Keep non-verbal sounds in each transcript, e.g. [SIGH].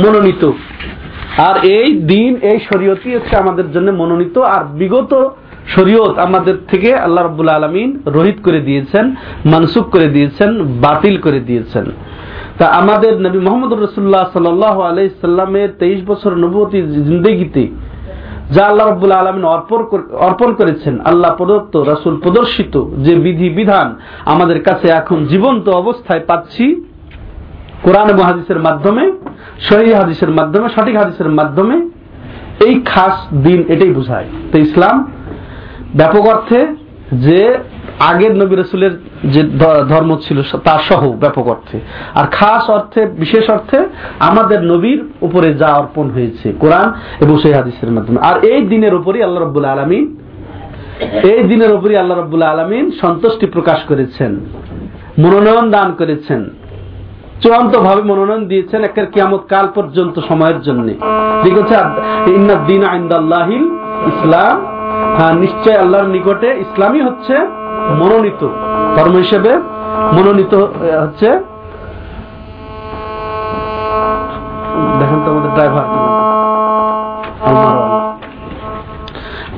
মনোনীত। আর এই দিন, এই শরীয়তই হচ্ছে আমাদের জন্য মনোনীত। আর বিগত শরীয়ত আমাদের থেকে আল্লাহ রব্বুল আলমিন রহিত করে দিয়েছেন মানসুক করে দিয়েছেন, বাতিল করে দিয়েছেন। তা আমাদের নবী মোহাম্মদ রসুল্লাহ সাল আলাইসাল্লামের তেইশ বছর নবতী জিন্দগিতে যা আল্লাহ রব্বুল আলমিন অর্পণ করেছেন, আল্লাহ প্রদত্ত, রাসুল প্রদর্শিত যে বিধি বিধান আমাদের কাছে এখন জীবন্ত অবস্থায় পাচ্ছি কোরআন এবং হাদিসের মাধ্যমে, সহি হাদিসের মাধ্যমে, সঠিক হাদিসের মাধ্যমে এই খাস দিন এটাই বোঝায়। তো ইসলাম ব্যাপক অর্থে যে আগের নবী রসুলের যে ধর্ম ছিল, তা সহ ব্যাপক অর্থে। আর খাস অর্থে, বিশেষ অর্থে আমাদের নবীর উপরে যা অর্পণ হয়েছে, কোরআন এবং সেই হাদিসের মাধ্যমে। আর এই দিনের উপরই আল্লাহ রব্বুল আলমিন, এই দিনের উপরই আল্লাহ রব্বুল আলমিন সন্তুষ্টি প্রকাশ করেছেন, মনোনয়ন দান করেছেন। চূড়ান্ত ভাবে মনোনয়ন দিয়েছেন একের কিয়ামত কাল পর্যন্ত সময়ের জন্য। ইসলাম। হ্যাঁ নিশ্চয় আল্লাহর নিকটে ইসলামই হচ্ছে মনোনীত। ধর্ম হিসেবে মনোনীত হচ্ছে দেখেন তো আমাদের ড্রাইভার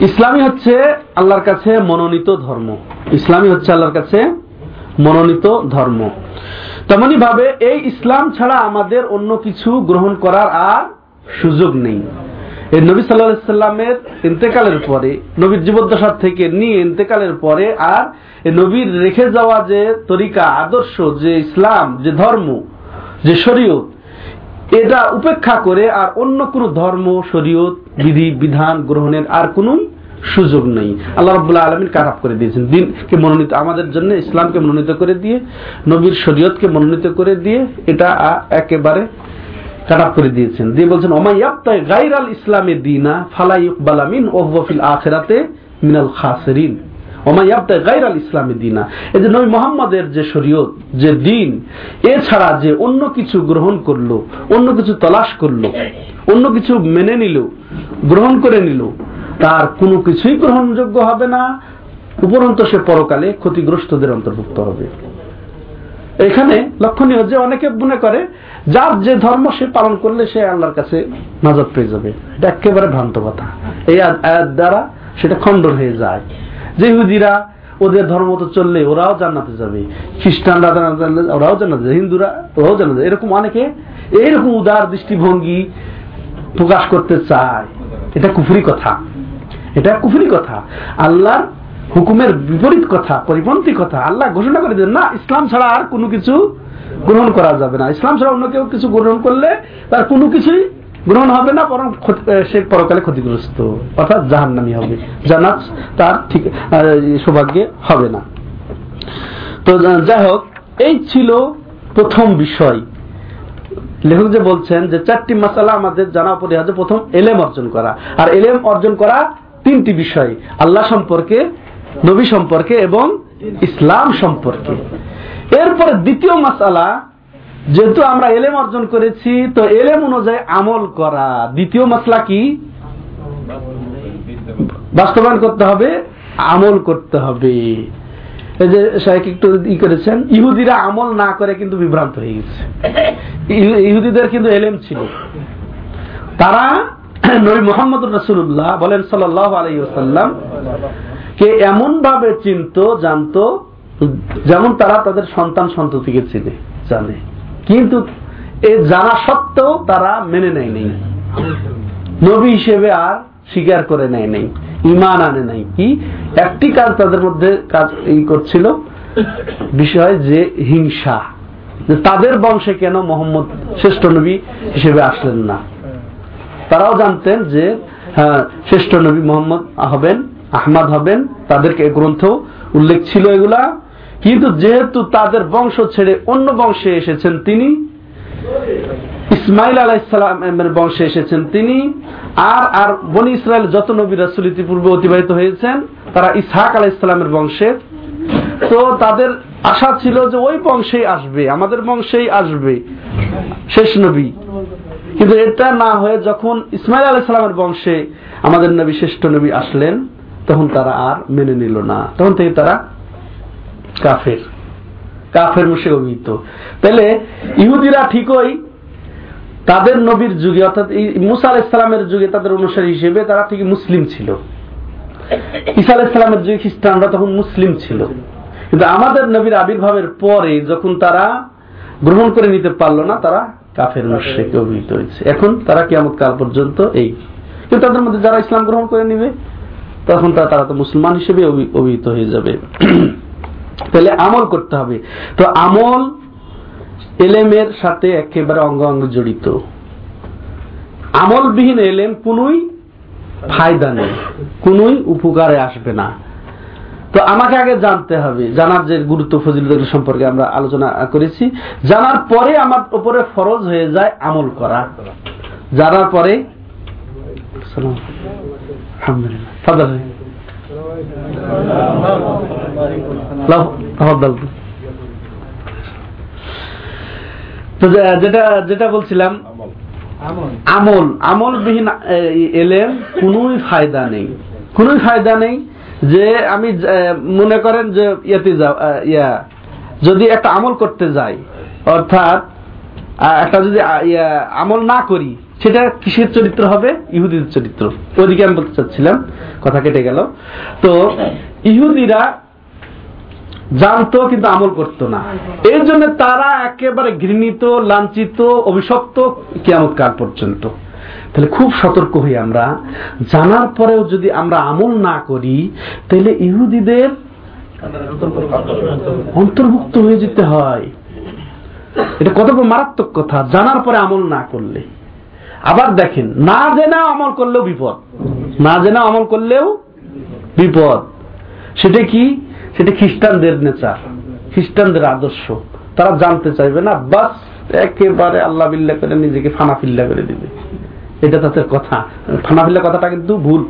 ইসলামী হচ্ছে আল্লাহর কাছে মনোনীত ধর্ম। ইসলামী হচ্ছে আল্লাহর কাছে মনোনীত ধর্ম। তেমনি ভাবে এই ইসলাম ছাড়া আমাদের অন্য কিছু গ্রহণ করার আর সুযোগ নেই। এই নবী সাল্লাহামের ইন্তেকালের পরে, নবীর জীবদ্দশার থেকে নিয়ে ইন্তেকালের পরে আর নবীর রেখে যাওয়া যে তরিকা, আদর্শ, যে ইসলাম, যে ধর্ম, যে শরীয়ত, এটা উপেক্ষা করে আর অন্য কোন ধর্ম, শরীয়ত, বিধি, বিধান গ্রহণের আর কোন সুযোগ নেই। আল্লাহ রবুল্লাহ আলমিন কারাপ করে দিয়েছেন? দিনকে মনোনীত, আমাদের জন্য ইসলামকে মনোনীত করে দিয়ে, নবীর শরীয়তকে মনোনীত করে দিয়ে এটা একেবারে কাটাপ করে দিয়েছেন। দিয়ে বলছেন ওমাইয়াপ্তায় গাইরাল ইসলামে দিনা ফালাই ইকবালামিন ওহফিল আখেরাতে মিনাল খাসেরিন। গাইরাল ইসলামে দিনা। এই যে নবী মোহাম্মদের যে শরীয়ত, যে দিন, এছাড়া যে অন্য কিছু গ্রহণ করল, অন্য কিছু তলাশ করল, অন্য কিছু মেনে নিল, গ্রহণ করে নিল তার কোনো কিছুই গ্রহণযোগ্য হবে না। উপরন্ত সে পরকালে ক্ষতিগ্রস্তদের অন্তর্ভুক্ত হবে। এখানে লক্ষণীয় যে অনেকে মনে করে, যার যে ধর্ম সে পালন করলে সে আল্লাহর কাছে নাজত পেয়ে যাবে। এটা একেবারে ভ্রান্ত কথা। এই আয়াত দ্বারা সেটা খণ্ডন হয়ে যায়। যে হুদিরা ওদের ধর্ম তো চললে ওরাও জান্নাতে যাবে। খ্রিস্টানরা ওরাও জানাতে যাবে। হিন্দুরা, ওরাও জানাতে এরকম অনেকে এইরকম উদার দৃষ্টিভঙ্গি প্রকাশ করতে চায়। এটা কুফুরি কথা। এটা কুফুরি কথা। আল্লাহর হুকুমের বিপরীত কথা, পরিপন্থী কথা। আল্লাহ ঘোষণা করে দেন, না, ইসলাম ছাড়া আর কোনো কিছু গ্রহণ করা যাবে না। ইসলাম ছাড়া অন্য কেউ কিছু গ্রহণ করলে তার কোনো কিছুই গ্রহণ হবে না, বরং সে পরকালে ক্ষতিগ্রস্ত, অর্থাৎ জাহান্নামি হবে। জানাত তার ঠিক সৌভাগ্যে হবে না। তো যাই হোক, এই ছিল প্রথম বিষয়। লেখক যে বলছেন যে চারটি মশালা আমাদের জানা পরিহার্য প্রথম এলেম অর্জন করা। আর এলেম অর্জন করা তিনটি বিষয়, আল্লাহ সম্পর্কে, নবী সম্পর্কে এবং ইসলাম সম্পর্কে। এরপরে দ্বিতীয় মাসালা, যেহেতু আমরা এলেম অর্জন করেছি, তো এলেম অনুযায়ী আমল করা। দ্বিতীয় মাসলা কি? বাস্তবায়ন করতে হবে, আমল করতে হবে। এই যে শাহেক একটু ই করেছেন, ইহুদিরা আমল না করে কিন্তু বিভ্রান্ত হয়ে গেছে। ইহুদিদের কিন্তু এলেম ছিল। তারা [CLEARS THROAT] নবী মোহাম্মদ রসুল্লাহ বলেন সাল্লাহ আলাইসাল্লাম কে এমন ভাবে চিনত, জানত, যেমন তারা তাদের সন্তান সন্ততিকে চিনে, জানে। কিন্তু এ জানা সত্ত্বেও তারা মেনে নেয় নেই নবী হিসেবে আর স্বীকার করে নেয় নেই ইমান আনে নাই। কি? একটি কাজ তাদের মধ্যে কাজ এই করছিল, বিষয় যে হিংসা তাদের বংশে কেন মোহাম্মদ শ্রেষ্ঠ নবী হিসেবে আসলেন না। তারাও জানতেন যে হ্যাঁ, শ্রেষ্ঠ নবী মোহাম্মদ হবেন আহমদ হবেন তাদেরকে গ্রন্থ উল্লেখ ছিল এগুলা। কিন্তু যেহেতু তাদের বংশ ছেড়ে অন্য বংশে এসেছেন তিনি ইসমাইল আলাহিসামের বংশে এসেছেন তিনি আর আর বনি ইসরায়েল যত নবী রাসুল ইতিপূর্বে অতিবাহিত হয়েছেন তারা ইসহাক আলাহিসামের বংশে তো তাদের আশা ছিল যে ওই বংশেই আসবে, আমাদের বংশেই আসবে শেষ নবী। কিন্তু এটা না হয়ে যখন ইসমাইল আলাইসালামের বংশে আমাদের নবী, শ্রেষ্ঠ নবী আসলেন, তখন তারা আর মেনে নিল না। তখন থেকে তারা কাফের কাফের মুশে অভিহিত। তাহলে ইহুদিরা ঠিকই তাদের নবীর যুগে, অর্থাৎ মুসা আল ইসলামের যুগে তাদের অনুসারী হিসেবে তারা ঠিক মুসলিম ছিল। ঈসা আল ইসলামের যুগে খ্রিস্টানরা তখন মুসলিম ছিল। কিন্তু আমাদের নবীর আবির্ভাবের পরে যখন তারা গ্রহণ করে নিতে পারল না তারা কাফের মুশ্রিকে অভিহিত হয়েছে। এখন তারা কিয়ামত কাল পর্যন্ত এই কিন্তু তাদের মধ্যে যারা ইসলাম গ্রহণ করে নিবে তখন তারা তো মুসলমান হিসেবে অভিহিত হয়ে যাবে। [CLEARS THROAT] তাহলে আমল করতে হবে। তো আমল এলেমের সাথে একেবারে অঙ্গ অঙ্গ জড়িত। আমলবিহীন এলেম কোনই ফায়দা নেই কোনই উপকারে আসবে না। তো আমাকে আগে জানতে হবে, জানার যে গুরুত্ব ফজিল সম্পর্কে আমরা আলোচনা করেছি। জানার পরে আমার উপরে ফরজ হয়ে যায় আমল করা। জানার পরে যেটা যেটা বলছিলাম, আমল। আমল। বিহীন এলেম কোন ফায়দা নেই। কোন ফায়দা নেই যে আমি মনে করেন যে ইয়েতে যাও ইয়া, যদি একটা আমল করতে যাই, অর্থাৎ একটা যদি আমল না করি, সেটা কিসের চরিত্র হবে? ইহুদির চরিত্র। ওদিকে আমি বলতে চাচ্ছিলাম, কথা কেটে গেল। তো, ইহুদিরা জানতো কিন্তু আমল করত না। এর জন্য তারা একেবারে ঘৃণিত, লাঞ্ছিত, অভিশপ্ত কেমন কাল পর্যন্ত। তাহলে খুব সতর্ক হই আমরা। জানার পরেও যদি আমরা আমল না করি, তাহলে ইহুদিদের অন্তর্ভুক্ত হয়ে যেতে হয়। এটা কত মারাত্মক কথা। জানার পরে আমল না করলে। আবার দেখেন, না জেনা আমল করলেও বিপদ। না জেনা আমল করলেও বিপদ। সেটা কি? সেটা খ্রিস্টানদের নেচার, খ্রিস্টানদের আদর্শ। তারা জানতে চাইবে না, বাস একেবারে আল্লাহ বিল্লা করে নিজেকে ফানা ফিল্লা করে দিবে। এটা তাদের কথা। ফানা ফিল্লা কথাটা কিন্তু ভুল।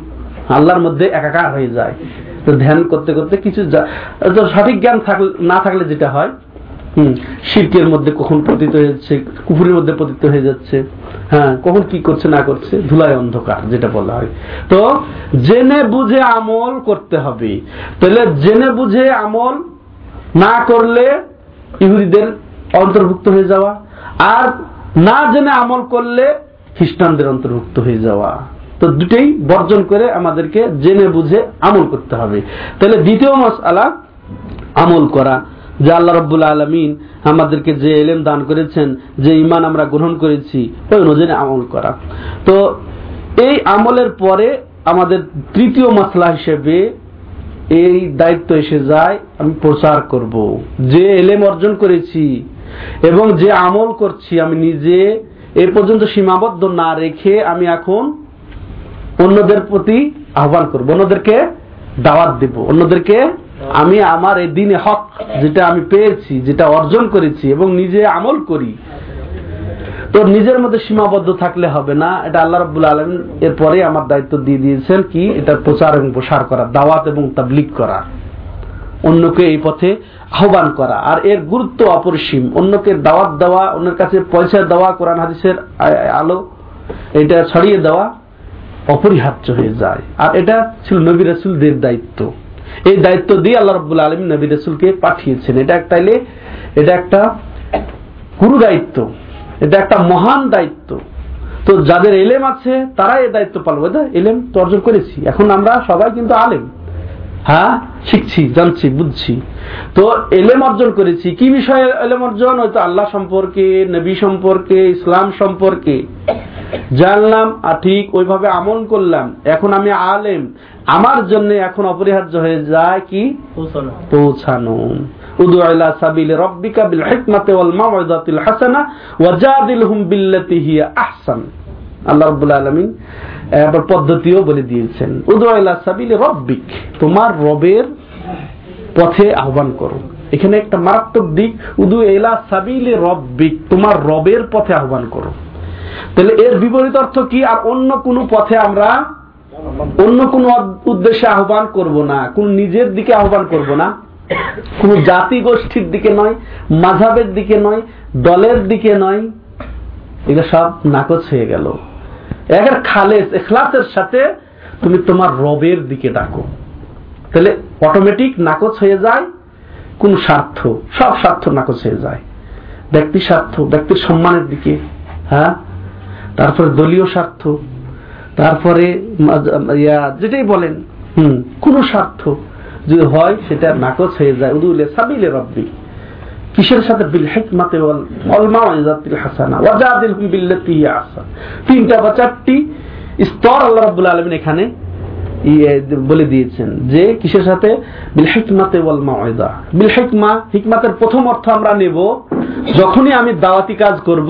আল্লাহর মধ্যে একাকার হয়ে যায়। তো ধ্যান করতে করতে কিছু সঠিক জ্ঞান না থাকলে যেটা হয় শিল্পের মধ্যে কখন পতিত হয়ে যাচ্ছে কুকুরের মধ্যে পতিত হয়ে যাচ্ছে হ্যাঁ কখন কি করছে, না করছে, ধুলায় অন্ধকার, যেটা বলা হয়। তো জেনে বুঝে আমল করতে হবে। তাহলে জেনে বুঝে আমল না করলে ইহুদিদের অন্তর্ভুক্ত হয়ে যাওয়া। আর না জেনে আমল করলে খ্রিস্টানদের অন্তর্ভুক্ত হয়ে যাওয়া। তো দুটেই বর্জন করে আমাদেরকে জেনে বুঝে আমল করতে হবে। তাহলে দ্বিতীয় আলা আমল করা, যে আল্লাহ রব্বুল আলমিন আমাদেরকে যে এলেম দান করেছেন, যে ইমান আমরা গ্রহণ করেছি, ওই অনুযায়ী আমল করা। তো এই আমলের পরে আমাদের তৃতীয় মশলা হিসেবে এই দায়িত্ব এসে যায়, আমি প্রচার করব। যে এলেম অর্জন করেছি এবং যে আমল করছি, আমি নিজে এ পর্যন্ত সীমাবদ্ধ না রেখে আমি এখন অন্যদের প্রতি আহ্বান করব। অন্যদেরকে দাওয়াত দেব। অন্যদেরকে আমি আমার এই দিনে হক যেটা আমি পেয়েছি, যেটা অর্জন করেছি এবং নিজে আমল করি, তো নিজের মধ্যে সীমাবদ্ধ থাকলে হবে না। এটা আল্লাহ রব্বুল আলম এরপরে আমার দায়িত্ব দিয়ে দিয়েছেন কি? এটা প্রচার এবং প্রসার করা, দাওয়াত এবং তাবলিক করা। অন্যকে এই পথে আহ্বান করা। আর এর গুরুত্ব অপরিসীম। অন্যকে দাওয়াত দেওয়া, অন্যের কাছে পয়সা দেওয়া, কোরআন হাদিসের আলো, এটা ছড়িয়ে দেওয়া অপরিহার্য হয়ে যায়। আর এটা ছিল নবী রাসুলদের দায়িত্ব। এই দায়িত্ব দিয়ে আল্লাহ রব্বুল আলম নবী রসুলকে পাঠিয়েছেন। এটা একটাইলে, এটা একটা গুরু দায়িত্ব। এটা একটা মহান দায়িত্ব। তো যাদের এলেম আছে তারা এই দায়িত্ব পালবে এলেম তো অর্জন করেছি। এখন আমরা সবাই কিন্তু আলেম। হ্যাঁ? শিখছি জানছি বুঝছি। তো এলেম অর্জন করেছি। কি বিষয়ে এলেম অর্জন? হয়তো আল্লাহ সম্পর্কে নবী সম্পর্কে ইসলাম সম্পর্কে। জানলাম আর ঠিক ওইভাবে আমল করলাম। এখন আমি আলেম। আমার জন্য এখন অপরিহার্য হয়ে যায় কি? পৌঁছানো। উদু আলা সাবিল রব্বিকা বিল হিকমাতি ওয়াল মাউইযাতিল হাসানা ওয়াজাদিলহুম বিল্লাতি হিয়া আহসান। আল্লাহ রাব্বুল আলামিন এবার পদ্ধতিও বলে দিয়েছেন। উদু আলা সাবিল রব্বিক, তোমার রবের পথে আহ্বান করো। এখানে একটা মারাত্মক দিক, উদু এলা সাবিলে রব্বিক, তোমার রবের পথে আহ্বান করো। তাহলে এর বিপরীত অর্থ কি? আর অন্য কোনো পথে আমরা অন্য কোন উদ্দেশ্যে আহ্বান করব না, কোন নিজের দিকে আহ্বান করব না। কোন জাতি গোষ্ঠীর দিকে নয়, মাঝাবের দিকে নয়, দলের দিকে নয়। এগুলো সব নাকচ হয়ে গেল। একের খালেস এখলাসের সাথে তুমি তোমার রবের দিকে ডাকো। তাহলে অটোমেটিক নাকচ হয়ে যায়, কোন স্বার্থ, সব স্বার্থ নাকচ হয়ে যায়। ব্যক্তি স্বার্থ, ব্যক্তির সম্মানের দিকে হ্যাঁ? তারপরে দলীয় স্বার্থ, তারপরে ইয়া, যেটাই বলেন, হুম, কোন স্বার্থ যদি হয় সেটা নাকচ হয়ে যায়। উদুলে সাবিলে রব্বি কিসের সাথে? বিল হিকমাতে ওয়াল মাউইজাতিল হাসানা। ওয়াজাদিলহুম বিল্লাতি হিয়া আহসান। তিনটা বা চারটি স্তর আল্লাহ রাব্বুল আলামিন এখানে বলে দিয়েছেন যে কিসের সাথে? বিল হিকমাতে ওয়াল মাউইজা বিল হিকমা হিকমাতের প্রথম অর্থ আমরা নেব যখনই আমি দাওয়াতি কাজ করব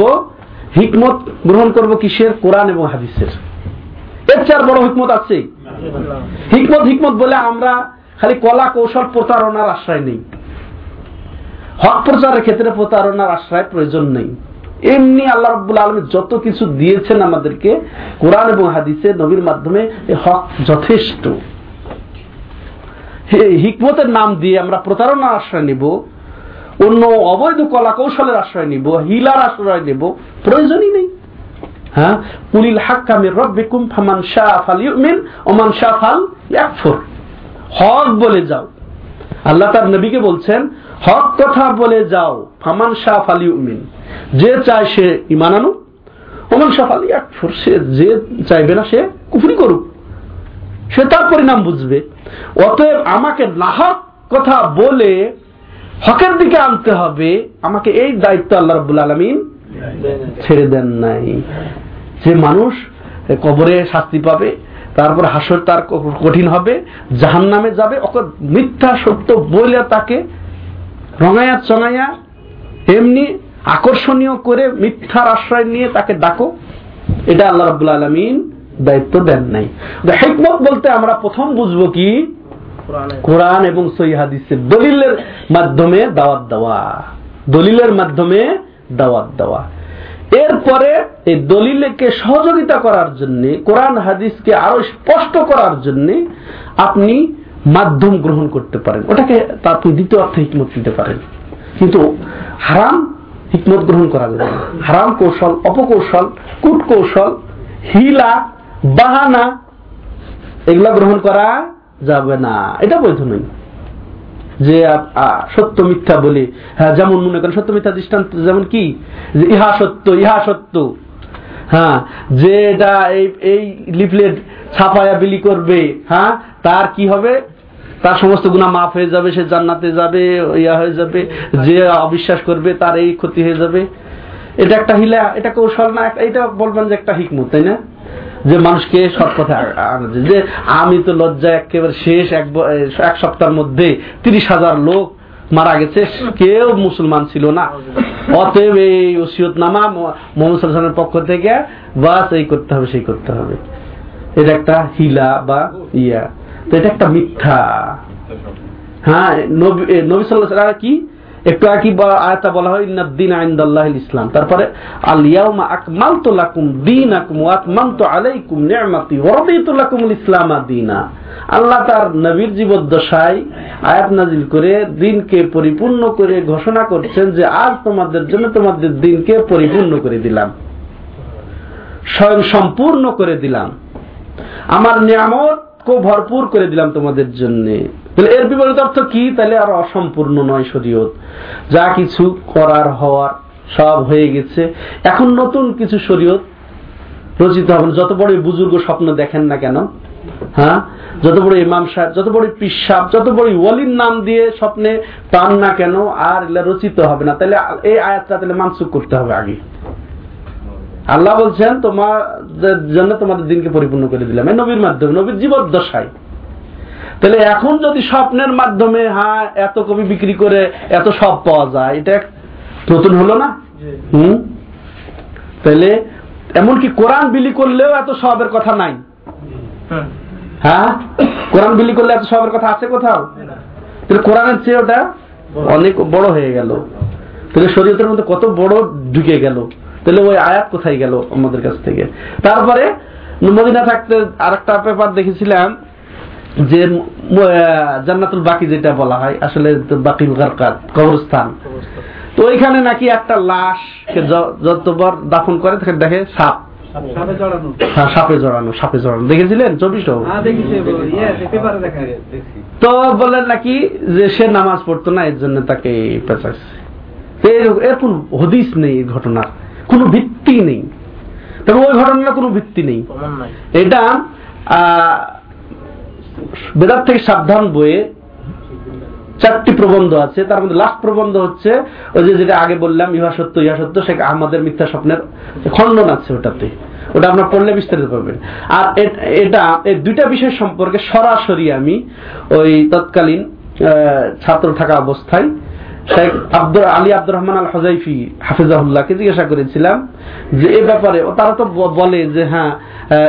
হিকমত গ্রহণ করব কিসের? কোরআন এবং হাদিসের। এর চার বড় হিকমত আছে? হিকমত হিকমত বলে আমরা খালি কলা কৌশল প্রতারণার আশ্রয় নেই। হক প্রচারের ক্ষেত্রে প্রতারণার আশ্রয় প্রয়োজন নেই। এমনি আল্লাহ রব্বুল আলম যত কিছু দিয়েছেন আমাদেরকে, কোরআন এবং হাদিসে, নবীর মাধ্যমে হক যথেষ্ট। হিকমতের নাম দিয়ে আমরা প্রতারণার আশ্রয় নিব, অন্য অবৈধ কলা কৌশলের আশ্রয় নিব, হিলার আশ্রয় নেব, প্রয়োজনই নেই। হ্যাঁ? পুলিল হাক্কামের রব্বিকুম ফামান শাহ ফাল ইউমিন ওমান শাহ ফাল ইয়াকফুর। হক বলে যাও। আল্লাহ তার নবীকে বলছেন হক কথা বলে যাও, ফামান শাহ ফালি উমিন। যে চায় সে ইমান আনু ওমান শাহ ফালি একফর সে যে চাইবে না সে কুফরি করুক। সে তার পরিণাম বুঝবে। অতএব আমাকে নাহক কথা বলে হকের দিকে আনতে হবে। আমাকে এই দায়িত্ব আল্লাহ রবুল আলমিন ছেড়ে দেন নাই। যে মানুষ কবরে শাস্তি পাবে, তারপর হাসর তার কঠিন হবে জাহান নামে যাবে মিথ্যা সত্য বলে তাকে রঙায়া চঙাইয়া এমনি আকর্ষণীয় করে মিথ্যার আশ্রয় নিয়ে তাকে ডাকো এটা আল্লাহ রাবুল আলমিন দায়িত্ব দেন নাই। হেকমত বলতে আমরা প্রথম বুঝব কি? কোরআন। এবং সৈহাদিসের দলিলের মাধ্যমে দাওয়াত দেওয়া। দলিলের মাধ্যমে দাওয়াত দেওয়া। এরপরে এই দলিলকে সহযোগিতা করার জন্য কোরআন হাদিসকে আরও স্পষ্ট করার জন্য আপনি মাধ্যম গ্রহণ করতে পারেন। ওটাকে আপনি দ্বিতীয় অর্থে হিকমত দিতে পারেন। কিন্তু হারাম হিকমত গ্রহণ করা যাবে হারাম কৌশল, অপকৌশল কুট কৌশল হিলা, বাহানা, এগুলা গ্রহণ করা যাবে না। এটা বৈধ নয়। যে সত্য মিথ্যা বলে হ্যাঁ যেমন মনে করেন, সত্য মিথ্যা দৃষ্টান্ত যেমন কি? যে ইহা সত্য ইহা সত্য। হ্যাঁ যে এটা এই এই লিফলেট ছাপায়া বিলি করবে হ্যাঁ তার কি হবে? তার সমস্ত গুণা মাফ হয়ে যাবে, সে জান্নাতে যাবে, ইয়া হয়ে যাবে, যে অবিশ্বাস করবে তার এই ক্ষতি হয়ে যাবে। এটা একটা হিলা, এটা কৌশল না, এটা বলবেন যে একটা হিকমত, তাই না? যে মানুষকে সৎ পথে যে আমি তো লজ্জা একেবারে শেষ, এক সপ্তাহের মধ্যে তিরিশ হাজার লোক মারা গেছে, কেউ মুসলমান ছিল না। অতএব এই ওসিয়ত নামা মোহাম্মদ পক্ষ থেকে বাস এই করতে হবে, সেই করতে হবে। এটা একটা হিলা বা ইয়া। তো এটা একটা মিথ্যা। হ্যাঁ নবী সাল্লাহ কি? একটু আগে আয়তা বলা হয় দিন আইন্দাল্লাহ ইসলাম তারপরে আল ইয়াউমা আকমালতু লাকুম দীনাকুম ওয়া আতমামতু আলাইকুম নি'মাতি ওয়া রাদিতু লাকুমুল ইসলাম দীনা। আল্লাহ তার নবীর জীবদ্দশায় আয়াত নাজিল করে দিনকে পরিপূর্ণ করে ঘোষণা করছেন যে, আজ তোমাদের জন্য তোমাদের দিনকে পরিপূর্ণ করে দিলাম। স্বয়ং সম্পূর্ণ করে দিলাম। আমার নিয়ামত ভরপুর করে দিলাম তোমাদের জন্য? তাহলে এর বিপরীত অর্থ কি? তাহলে আর অসম্পূর্ণ নয় শরীয়ত। যা কিছু করার হওয়ার সব হয়ে গেছে। এখন নতুন কিছু শরীয়ত রচিত হবে যত বড় বুজুর্গ স্বপ্ন দেখেন না কেন? হ্যাঁ? যত বড় ইমাম সাহেব, যত বড় পিসাব, যত বড় ওয়ালির নাম দিয়ে স্বপ্নে পান না কেন? আর এগুলা রচিত হবে না। তাহলে এই আয়াতটা তাহলে মানসুক করতে হবে আগে। আল্লাহ বলছেন তোমার জন্য তোমাদের দিনকে পরিপূর্ণ করে দিলাম। এই নবীর মাধ্যমে নবীর জীবদ্দশায়। তাহলে এখন যদি স্বপ্নের মাধ্যমে হ্যাঁ এত কবি বিক্রি করে এত সব পাওয়া যায় এটা নতুন হলো না? হুম? তাহলে এমনকি কোরআন বিলি করলেও এত সবের কথা নাই। হ্যাঁ? কোরআন বিলি করলে এত সবের কথা আছে কোথাও? তাহলে কোরআনের চেয়ে ওটা অনেক বড় হয়ে গেল। তাহলে শরীয়তের মধ্যে কত বড় ঢুকে গেল। তাহলে ওই আয়াত কোথায় গেল আমাদের কাছ থেকে? তারপরে মদিনা থাকতে আর একটা পেপার দেখেছিলাম যে জান্নাতুল বাকি যেটা বলা হয় আসলে বাকি কবরস্থান। তো ওইখানে নাকি একটা লাশ যতবার দাফন করে দেখে সাপ। সাপে জড়ানো সাপে জড়ানো। দেখেছিলেন? চব্বিশ তো? বললেন নাকি যে সে নামাজ পড়তো না এর জন্য তাকে পেঁচাচ্ছে এর কোন হদিস নেই ঘটনার। কোনো ভিত্তি নেই। তবে ওই ঘটনার কোনো ভিত্তি নেই। এটা বেদার থেকে সাবধান বইয়ে চারটি প্রবন্ধ আছে। তার মধ্যে লাস্ট প্রবন্ধ হচ্ছে ওই যে যেটা আগে বললাম ইহা সত্য ইহা সত্য শেখ আহমদের মিথ্যা স্বপ্নের খণ্ডন আছে ওটাতে। ওটা আপনার পড়লে বিস্তারিত পাবেন। আর এটা এই দুইটা বিষয় সম্পর্কে সরাসরি আমি ওই তৎকালীন ছাত্র থাকা অবস্থায় শেখ আব্দুল আলী আব্দুর রহমান আল হজাইফি হাফিজাহুল্লাহকে জিজ্ঞাসা করেছিলাম যে এ ব্যাপারে, ও তারা তো বলে যে হ্যাঁ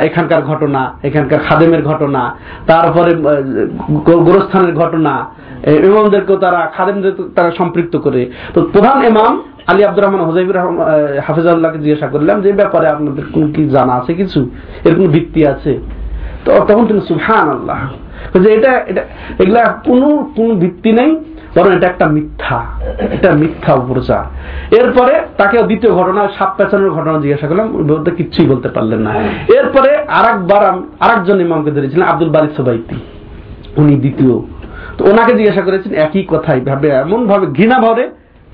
এখানকার ঘটনা, এখানকার খাদেমের ঘটনা, তারপরে গোরস্থানের ঘটনা ইমামদেরকেও তারা, খাদেমদের তারা সম্পৃক্ত করে। তো প্রধান ইমাম আলী আব্দুর রহমান হজাইবুর হাফিজাউল্লাহকে জিজ্ঞাসা করলাম যে ব্যাপারে আপনাদের কোন কি জানা আছে কিছু? এর কোন ভিত্তি আছে? তো তখন তিনি সুহান আল্লাহ যে এটা এটা, এগুলা কোনো, কোন ভিত্তি নেই। বরং এটা একটা মিথ্যা, এটা মিথ্যা উপচার এরপরে তাকে দ্বিতীয় ঘটনা, সাপ পেছানোর ঘটনা জিজ্ঞাসা করলাম, বলতে কিচ্ছুই বলতে পারলেন না। এরপরে আর একবার আর একজন ইমামকে ধরেছিলেন, আব্দুল বারিক সবাইতি, উনি দ্বিতীয়। তো ওনাকে জিজ্ঞাসা করেছেন, একই কথাই ভাবে এমন ভাবে ঘৃণা ভরে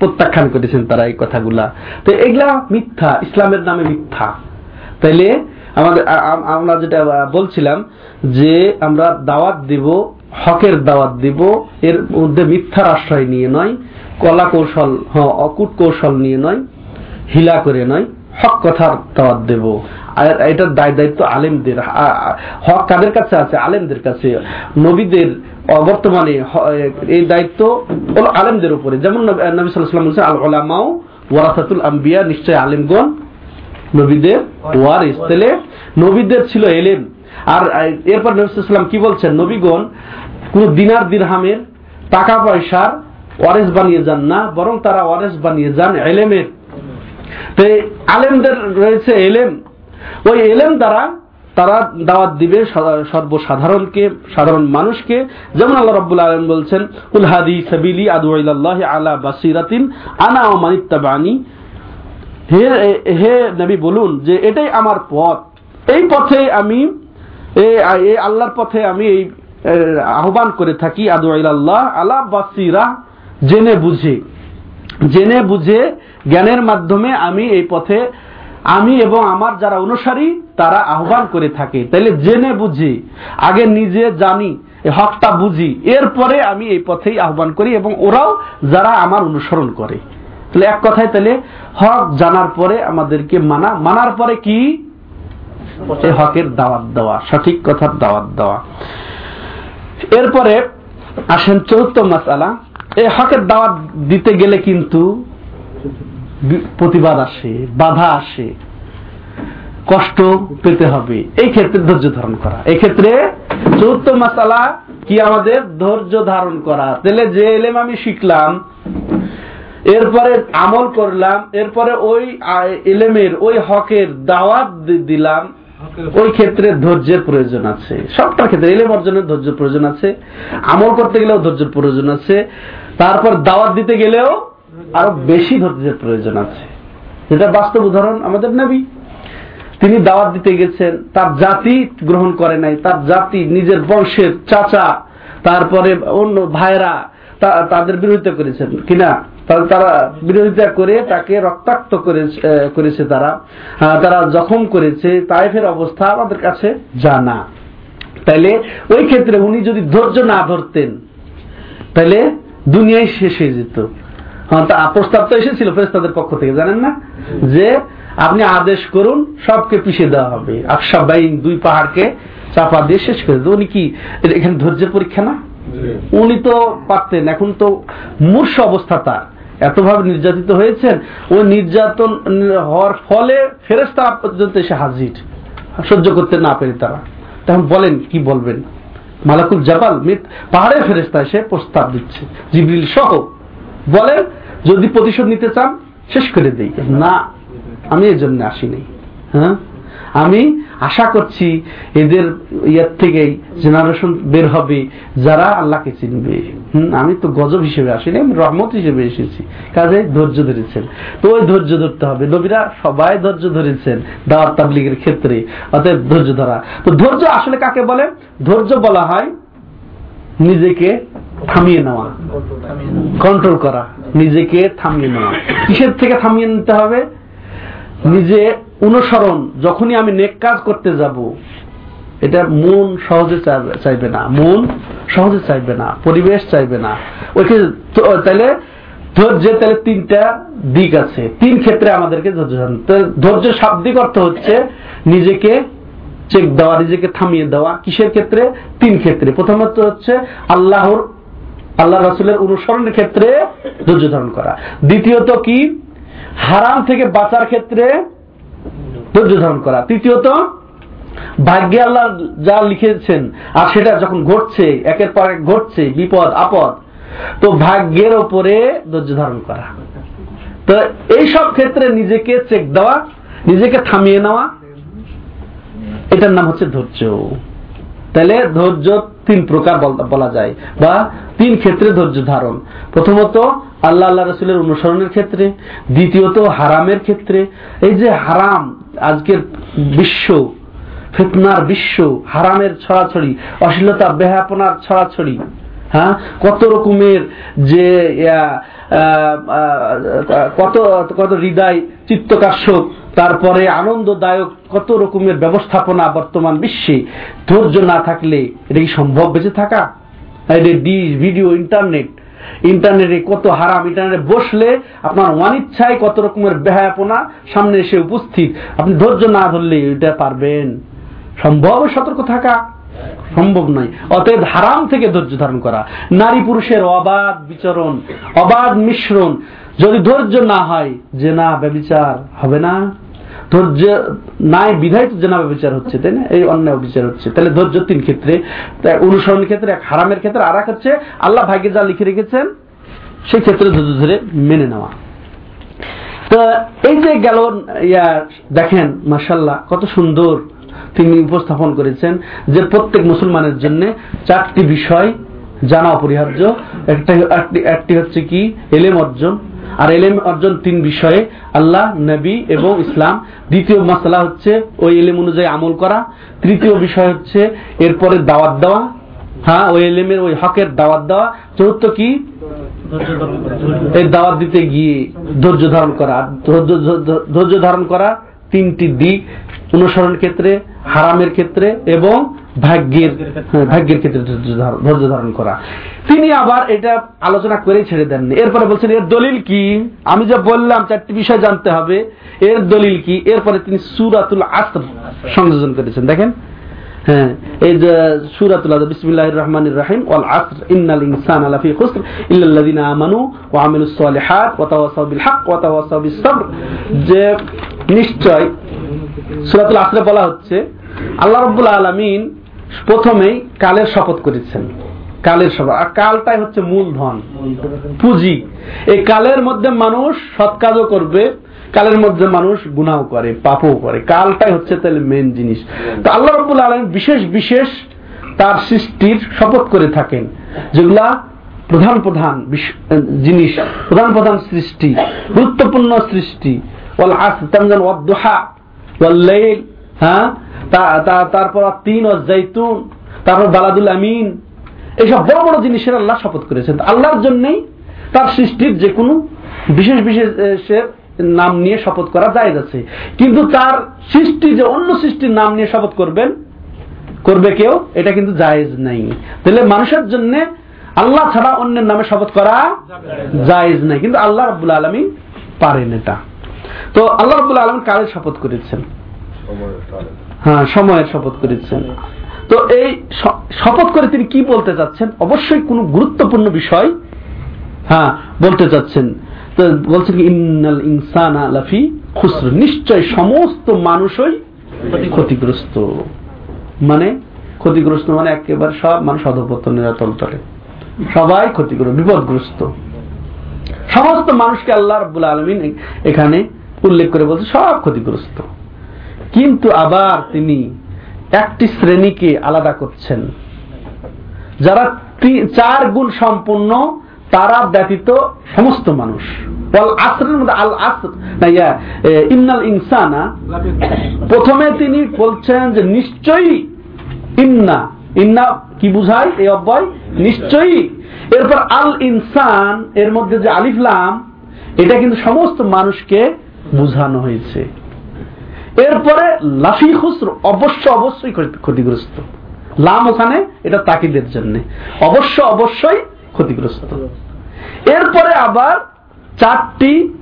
প্রত্যাখ্যান করেছেন তারা এই কথাগুলা। তো এগুলা মিথ্যা, ইসলামের নামে মিথ্যা। তাইলে আমাদের আমরা যেটা বলছিলাম যে আমরা দাওয়াত দিব হকের দাওয়াত দিব, এর মধ্যে মিথ্যার আশ্রয় নিয়ে নয়, কলা কৌশল হ্যাঁ অকুট কৌশল নিয়ে নয়, হিলা করে নয়, হক কথার দাওয়াত দেব। আর এটার দায় দায়িত্ব আলেমদের হক কাদের কাছে আছে? আলেমদের কাছে। নবীদের বর্তমানে এই দায়িত্ব আলেমদের উপরে। যেমন নবী সাল্লাম বলছে আল ওলামাও ওয়ারাসাতুল আম্বিয়া নিশ্চয় আলেমগণ, নবীদের ওয়ারিস। তাহলে নবীদের ছিল এলেম। আর এরপর নবীলাম কি বলছেন? নবীগণ, কোন দিনার দিরহামের টাকা পয়সার ওয়ারেস বানিয়ে যান না, বরং তারা ওয়ারেস বানিয়ে যান এলেমের। তো আলেমদের রয়েছে এলেম। ওই এলেম দ্বারা তারা দাওয়াত দিবে সর্বসাধারণকে, সাধারণ মানুষকে। যেমন আল্লাহ রব্বুল আলম বলছেন উলহাদি সাবিলি আদু আলা বাসিরাতিন আনা ও মানিত্তাবানি হে হে নবী, বলুন যে এটাই আমার পথ। এই পথে আমি এই আল্লাহর পথে আমি এই আহ্বান করে থাকি, আদু আল্লাহ আলা বাসিরা জেনে বুঝে। জেনে বুঝে জ্ঞানের মাধ্যমে আমি এই পথে, আমি এবং আমার যারা অনুসারী, তারা আহ্বান করে থাকে। তাইলে জেনে বুঝি, আগে নিজে জানি হকটা বুঝি। এরপরে আমি এই পথেই আহ্বান করি এবং ওরাও যারা আমার অনুসরণ করে। তাহলে এক কথায় তাহলে হক জানার পরে আমাদেরকে মানা। মানার পরে কি? হকের দাওয়াত দেওয়া, সঠিক কথার দাওয়াত দেওয়া। এরপরে আসেন চতুর্থ মাসালা। এই হকের দাওয়াত দিতে গেলে কিন্তু প্রতিবাদ আসে, বাধা আসে, কষ্ট পেতে হবে। এই ক্ষেত্রে ধৈর্য ধারণ করা। এই ক্ষেত্রে চতুর্থ মাসালা কি আমাদের ধৈর্য ধারণ করা? তাহলে যে এলেম আমি শিখলাম এরপরে আমল করলাম এরপরে ওই এলেমের ওই হকের দাওয়াত দিলাম। ওই ক্ষেত্রে ধৈর্যের প্রয়োজন আছে। সবটার ক্ষেত্রে এলেম অর্জনের ধৈর্য প্রয়োজন আছে। আমল করতে গেলেও ধৈর্যের প্রয়োজন আছে। তারপর দাওয়াত দিতে গেলেও আরও বেশি ধৈর্যের প্রয়োজন আছে। যেটা বাস্তব উদাহরণ আমাদের নবী। তিনি দাওয়াত দিতে গেছেন তার জাতি গ্রহণ করে নাই তার জাতি নিজের বংশের চাচা তারপরে অন্য ভাইরা তাদের বিরোধিতা করেছেন। কিনা? তারা বিরোধিতা করে তাকে রক্তাক্ত করেছে তারা। তারা জখম করেছে। তাইফের অবস্থা আমাদের কাছে জানা। তাইলে ওই ক্ষেত্রে উনি যদি ধৈর্য না ধরতেন তাহলে দুনিয়ায় শেষ হয়ে যেত। হ্যাঁ প্রস্তাব তো এসেছিল ফেরেস্তাদের পক্ষ থেকে, জানেন না? যে আপনি আদেশ করুন, সবকে পিছিয়ে দেওয়া হবে। আকশা বাইন দুই পাহাড়কে চাপা দিয়ে শেষ করে উনি কি এখানে ধৈর্যের পরীক্ষা না? উনি তো পারতেন, এখন তো মূর্ষ অবস্থা তার। এতভাবে নির্যাতিত হয়েছেন ওই নির্যাতন হওয়ার ফলে ফেরেস্তা পর্যন্ত এসে হাজির। সহ্য করতে না পেরে তারা। তখন বলেন, কি বলবেন? মালাকুল জাবাল পাহাড়ের ফেরেস্তা এসে প্রস্তাব দিচ্ছে। জিবিল সহ বলেন, যদি প্রতিশোধ নিতে চান, শেষ করে দেই। না, আমি এই জন্য আসিনি। হ্যাঁ? আমি আশা করছি এদের ইয়ার থেকেই জেনারেশন বের হবে যারা আল্লাহকে চিনবে। হম, আমি তো গজব হিসেবে আসিনি, আমি রহমত হিসেবে এসেছি। কাজে ধৈর্য ধরেছেন। তো ওই ধৈর্য ধরতে হবে। নবীরা সবাই ধৈর্য ধরেছেন দাওয়াত তাবলিগের ক্ষেত্রে, অতএব ধৈর্য ধরা। তো ধৈর্য আসলে কাকে বলে? ধৈর্য বলা হয় নিজেকে থামিয়ে নেওয়া। কন্ট্রোল করা। নিজেকে থামিয়ে নেওয়া। কিসের থেকে থামিয়ে নিতে হবে? নিজে অনুসরণ, যখনই আমি নেক কাজ করতে যাব এটা মন সহজে চাইবে না। মন সহজে চাইবে না। পরিবেশ চাইবে না। ওইখানে তাহলে ধৈর্যের তাহলে তিনটা দিক আছে। তিন ক্ষেত্রে আমাদেরকে ধৈর্য ধৈর্য শাব্দিক অর্থ হচ্ছে নিজেকে চেক দেওয়া, নিজেকে থামিয়ে দেওয়া। কিসের ক্ষেত্রে? তিন ক্ষেত্রে। প্রথমত হচ্ছে আল্লাহর, আল্লাহ রাসুলের অনুসরণের ক্ষেত্রে ধৈর্য ধারণ করা। দ্বিতীয়ত কি? হারাম থেকে বাঁচার ক্ষেত্রে ধৈর্য ধারণ করা। তৃতীয়ত, ভাগ্যে আল্লাহ যা লিখেছেন, আর সেটা যখন ঘটছে, একের পর এক ঘটছে, বিপদ, আপদ, তো ভাগ্যের ওপরে ধৈর্য ধারণ করা। তো এই সব ক্ষেত্রে নিজেকে চেক দেওয়া, নিজেকে থামিয়ে নেওয়া, এটার নাম হচ্ছে ধৈর্য। তাহলে ধৈর্য তিন প্রকার বলা যায়, বা তিন ক্ষেত্রে ধৈর্য ধারণ। প্রথমত, আল্লাহ আল্লাহ রসুলের অনুসরণের ক্ষেত্রে, দ্বিতীয়ত হারামের ক্ষেত্রে। এই যে হারাম আজকের বিশ্ব, ফেতনার বিশ্ব, হারামের ছড়াছড়ি, অশ্লীলতা বেহাপনার ছড়াছড়ি হ্যাঁ? কত রকমের যে কত কত হৃদয় চিত্তকাশ্যক তারপরে আনন্দদায়ক, কত রকমের ব্যবস্থাপনা বর্তমান বিশ্বে। ধৈর্য না থাকলে এটা কি সম্ভব? বেঁচে থাকা? ভিডিও, ইন্টারনেট ইন্টারনেটে কত হারাম, ইন্টারনেটে বসলে আপনার অনিচ্ছায় কত রকমের বেহায়াপনা সামনে এসে উপস্থিত। আপনি ধৈর্য না ধরলে এটা পারবেন। সম্ভব সতর্ক থাকা? সম্ভব নয়। অতএব হারাম থেকে ধৈর্য ধারণ করা। নারী পুরুষের অবাধ বিচরণ, অবাধ মিশ্রণ। যদি ধৈর্য না হয় যে না ব্যবচার হবে না। ধৈর্য নাই বিধায় তো জেনা বিচার হচ্ছে, তাই না? এই অন্যায় বিচার হচ্ছে। তাহলে ধৈর্য তিন ক্ষেত্রে। অনুসরণের ক্ষেত্রে এক, হারামের ক্ষেত্রে আর এক হচ্ছে, আল্লাহ ভাগ্যে যা লিখে রেখেছেন, সেই ক্ষেত্রে ধৈর্য ধরে মেনে নেওয়া। তো এই যে গেল, ইয়া, দেখেন মাসাল্লাহ কত সুন্দর তিনি উপস্থাপন করেছেন যে প্রত্যেক মুসলমানের জন্য চারটি বিষয় জানা অপরিহার্য। একটা, একটি হচ্ছে কি, এলেম অর্জন আর এলেম অর্জন তিন বিষয়ে, আল্লাহ, নবী এবং ইসলাম। দ্বিতীয় মশলা হচ্ছে ওই এলেম অনুযায়ী আমল করা। তৃতীয় বিষয় হচ্ছে এরপরে দাওয়াত দেওয়া। হ্যাঁ ওই এলেমের ওই হকের দাওয়াত দেওয়া। চতুর্থ কি? এই দাওয়াত দিতে গিয়ে ধৈর্য ধারণ করা। ধৈর্য ধারণ করা তিনটি দিক। অনুসরণ ক্ষেত্রে, হারামের ক্ষেত্রে এবং ভাগ্যের হ্যাঁ, ভাগ্যের ক্ষেত্রে ধৈর্য ধারণ করা। তিনি আবার এটা আলোচনা করে ছেড়ে দেননি। এরপরে বলছেন এর দলিল কি? আমি যা বললাম চারটি বিষয় জানতে হবে। এর দলিল কি? এরপরে তিনি সুরাতুল আসর সংযোজন করেছেন। দেখেন হ্যাঁ এই যে যে নিশ্চয় বলা হচ্ছে আল্লাহ রাব্বুল আলামিন প্রথমেই কালের শপথ করেছেন। কালের শপথ। আর কালটাই হচ্ছে মূলধন পুঁজি। এই কালের মধ্যে মানুষ সৎ কাজও করবে, কালের মধ্যে মানুষ গুনাও করে, পাপও করে। কালটাই হচ্ছে তাহলে মেন জিনিস। তো আল্লাহ রব্বুল আলম বিশেষ বিশেষ তার সৃষ্টির শপথ করে থাকেন, যেগুলা প্রধান প্রধান জিনিস। প্রধান প্রধান সৃষ্টি, গুরুত্বপূর্ণ সৃষ্টি। হ্যাঁ? তারপর তিন ও জৈতুন, তারপর বালাদুল আমিন। এইসব বড় বড় জিনিসের আল্লাহ শপথ করেছেন। আল্লাহর জন্যই তার সৃষ্টির যে কোনো বিশেষ বিশেষের নাম নিয়ে শপথ করা যায় আছে। কিন্তু তার সৃষ্টি যে অন্য সৃষ্টির নাম নিয়ে শপথ করবেন, করবে কেউ, এটা কিন্তু জায়েজ নাই। তাহলে মানুষের জন্য আল্লাহ ছাড়া অন্যের নামে শপথ করা জায়েজ নাই। কিন্তু আল্লাহ রব্বুল আলমী পারেন এটা। তো আল্লাহ রব্বুল আলম কালের শপথ করেছেন? হ্যাঁ সময়ের শপথ করেছেন। তো এই শপথ করে তিনি কি বলতে চাচ্ছেন? অবশ্যই কোন গুরুত্বপূর্ণ বিষয় হ্যাঁ বলতে চাচ্ছেন। তো বলছেন কি, ইন্নাল ইনসান আলাফি খুসর। নিশ্চয় সমস্ত মানুষই ক্ষতিগ্রস্ত। মানে ক্ষতিগ্রস্ত মানে একেবারে সব মানুষ অধপতনের তলতলে সবাই ক্ষতিগ্রস্ত, বিপদগ্রস্ত। সমস্ত মানুষকে আল্লাহ রব্বুল আলমিন এখানে উল্লেখ করে বলছে সব ক্ষতিগ্রস্ত। কিন্তু আবার তিনি একটি শ্রেণীকে আলাদা করছেন। যারা চার গুণ সম্পূর্ণ, তারা ব্যতীত সমস্ত মানুষ। আসরের মধ্যে আল আসর ইন্নাল ইনসানা। প্রথমে তিনি বলছেন যে নিশ্চয়ই ইন্না ইন্না কি বুঝায় এই অব্যয়? নিশ্চয়ই। এরপর আল ইনসান, এর মধ্যে যে আলিফলাম এটা কিন্তু সমস্ত মানুষকে বুঝানো হয়েছে। এরপরে লাফি খুসর, অবশ্য অবশ্যই ক্ষতিগ্রস্ত। লাম ওখানে, এটা তাকিদের জন্য। অবশ্য অবশ্যই ক্ষতিগ্রস্ত। এরপরে আবার চারটি,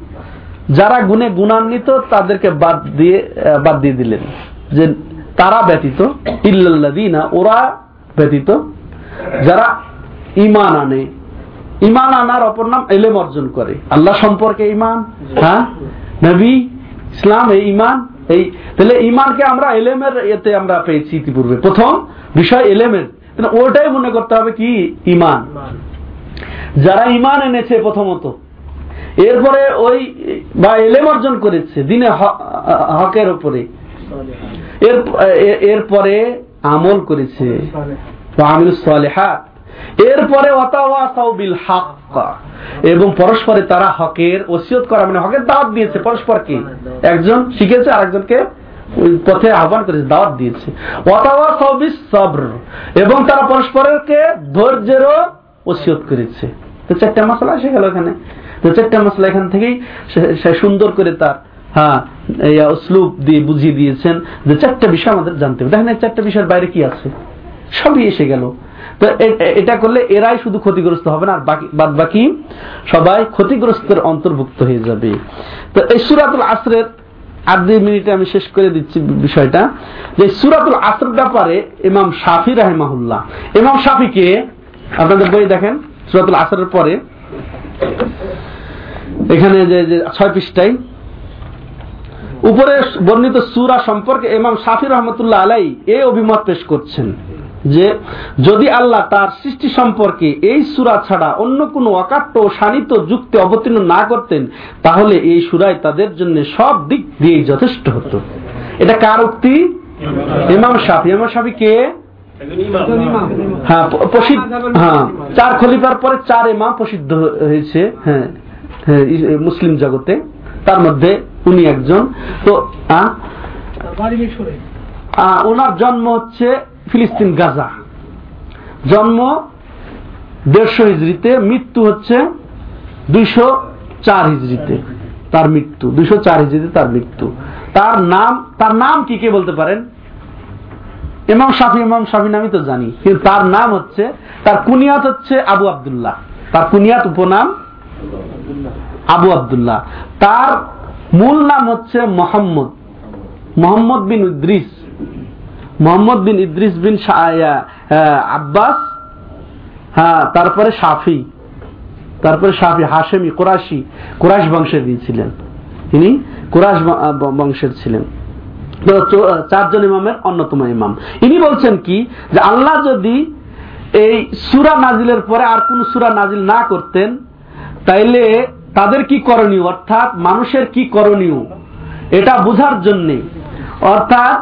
যারা গুণে গুণান্বিত, তাদেরকে বাদ দিয়ে বাদ দিয়ে দিলেন। যে তারা ব্যতীত ইল্লাল্লাদিনা ওরা ব্যতীত, যারা ইমান আনে। ইমান আনার অপর নাম এলেম অর্জন করে। আল্লাহ সম্পর্কে ইমান হ্যাঁ? নবী, ইসলাম এই ইমান এই তাহলে ইমানকে আমরা এলেমের এতে আমরা পেয়েছি ইতিপূর্বে। প্রথম বিষয় এলেমের। ওটাই মনে করতে হবে কি? ইমান যারা ইমান এনেছে প্রথমত এরপরে ওই বা এলেম অর্জন করেছে দিনে হকের উপরে এরপরে আমল করেছে। আমিল সালেহাত। এরপরে এবং পরস্পরে তারা হকের ওসিয়ত করা মানে হকের দাওয়াত দিয়েছে। পরস্পরকে একজন শিখেছে, আরেকজনকে পথে আহ্বান করেছে, দাওয়াত দিয়েছে। সবর। এবং তারা পরস্পরকে ধৈর্যেরও ওসিয়ত করেছে। তো চারটা মশলা এসে গেল এখানে। তো চারটা মশলা এখান থেকেই সে সুন্দর করে তার হ্যাঁ এই স্লুপ দিয়ে বুঝিয়ে দিয়েছেন। যে চারটা বিষয় আমাদের জানতে হবে। দেখেন চারটা বিষয়ের বাইরে কি আছে? সবই এসে গেল। তো এটা করলে এরাই শুধু ক্ষতিগ্রস্ত হবে না, আর বাদ বাকি সবাই ক্ষতিগ্রস্তের অন্তর্ভুক্ত হয়ে যাবে। তো এই সুরাতুল আসরের আট দুই মিনিটে আমি শেষ করে দিচ্ছি বিষয়টা। যে সুরাতুল আসর ব্যাপারে ইমাম শাফি রাহেমাহুল্লাহ, ইমাম শাফিকে আপনাদের বই দেখেন, সুরাতুল আসরের পরে। এখানে যে ছয় পৃষ্ঠায়। উপরে বর্ণিত সুরা সম্পর্কে ইমাম শাফি রহমতুল্লাহ আলাই এই অভিমত পেশ করছেন। যে যদি আল্লাহ তার সৃষ্টি সম্পর্কে এই সুরা ছাড়া অন্য কোন অকাট্য শানিত যুক্তি অবতীর্ণ না করতেন তাহলে এই সুরায় তাদের জন্য সব দিক দিয়ে যথেষ্ট হতো। এটা কার উক্তি? ইমাম সাফি। ইমাম সাফি কে? হ্যাঁ প্রসিদ্ধ হ্যাঁ। চার খলিফার পরে চার ইমাম প্রসিদ্ধ হয়েছে হ্যাঁ হ্যাঁ মুসলিম জগতে। তার মধ্যে উনি একজন। তো ওনার জন্ম হচ্ছে ফিলিস্তিন, গাজা। জন্ম দেড়শো হিজড়িতে, মৃত্যু হচ্ছে দুইশো চার হিজড়িতে তার মৃত্যু। দুইশো চার হিজড়িতে তার মৃত্যু। তার নাম তার নাম কি, কে বলতে পারেন? ইমাম শাফি ইমাম শাফি নামই তো জানি। কিন্তু তার নাম হচ্ছে, তার কুনিয়াত হচ্ছে আবু আবদুল্লাহ। তার কুনিয়াত উপনাম আবু আবদুল্লাহ। তার মূল নাম হচ্ছে মোহাম্মদ। মোহাম্মদ বিন ইদ্রিস মোহাম্মদ বিন ইদ্রিস বিন আব্বাস হ্যাঁ তারপরে সাফি তারপরে সাফি হাশেমি কোরাশি কোরাশ বংশের দিয়েছিলেন তিনি কোরাশ বংশের ছিলেন। চারজন ইমামের অন্যতম ইমাম। ইনি বলছেন কি, যে আল্লাহ যদি এই সুরা নাজিলের পরে আর কোন সুরা নাজিল না করতেন, তাইলে তাদের কি করণীয়? অর্থাৎ মানুষের কি করণীয়? এটা বোঝার জন্যে। অর্থাৎ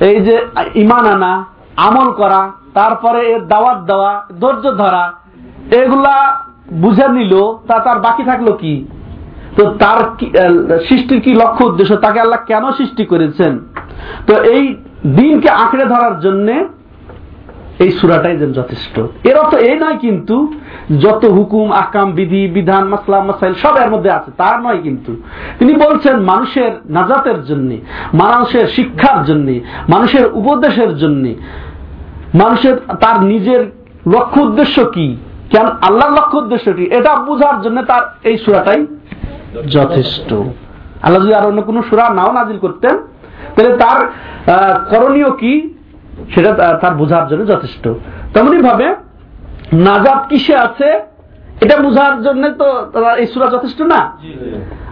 এই যে ইমান আনা, আমল করা, তারপরে এর দাওয়াত দেওয়া, ধৈর্য ধরা, এগুলা বুঝে নিল, তা তার বাকি থাকল কি? তো তার সৃষ্টির কি লক্ষ্য উদ্দেশ্য? তাকে আল্লাহ কেন সৃষ্টি করেছেন? তো এই দিনকে আঁকড়ে ধরার জন্যে এই সুরাটাই যেন যথেষ্ট। এর অর্থ এই নয় কিন্তু যত হুকুম, আকাম, বিধি, বিধান, মাসলা, মাসাইল সব এর মধ্যে আছে, তার নয় কিন্তু। তিনি বলছেন মানুষের নাজাতের জন্য, মানুষের শিক্ষার জন্য, মানুষের উপদেশের জন্য। মানুষের তার নিজের লক্ষ্য উদ্দেশ্য কি? কেন আল্লাহর লক্ষ্য উদ্দেশ্য কি? এটা বোঝার জন্য তার এই সুরাটাই যথেষ্ট। আল্লাহ যদি আর অন্য কোনো সুরা নাও নাজিল করতেন, তাহলে তার করণীয় কি? সেটা তার বোঝার জন্য যথেষ্ট। তেমনি ভাবে নাজাদ কিসে আছে এটা বোঝার জন্য তো এই সুরা যথেষ্ট না?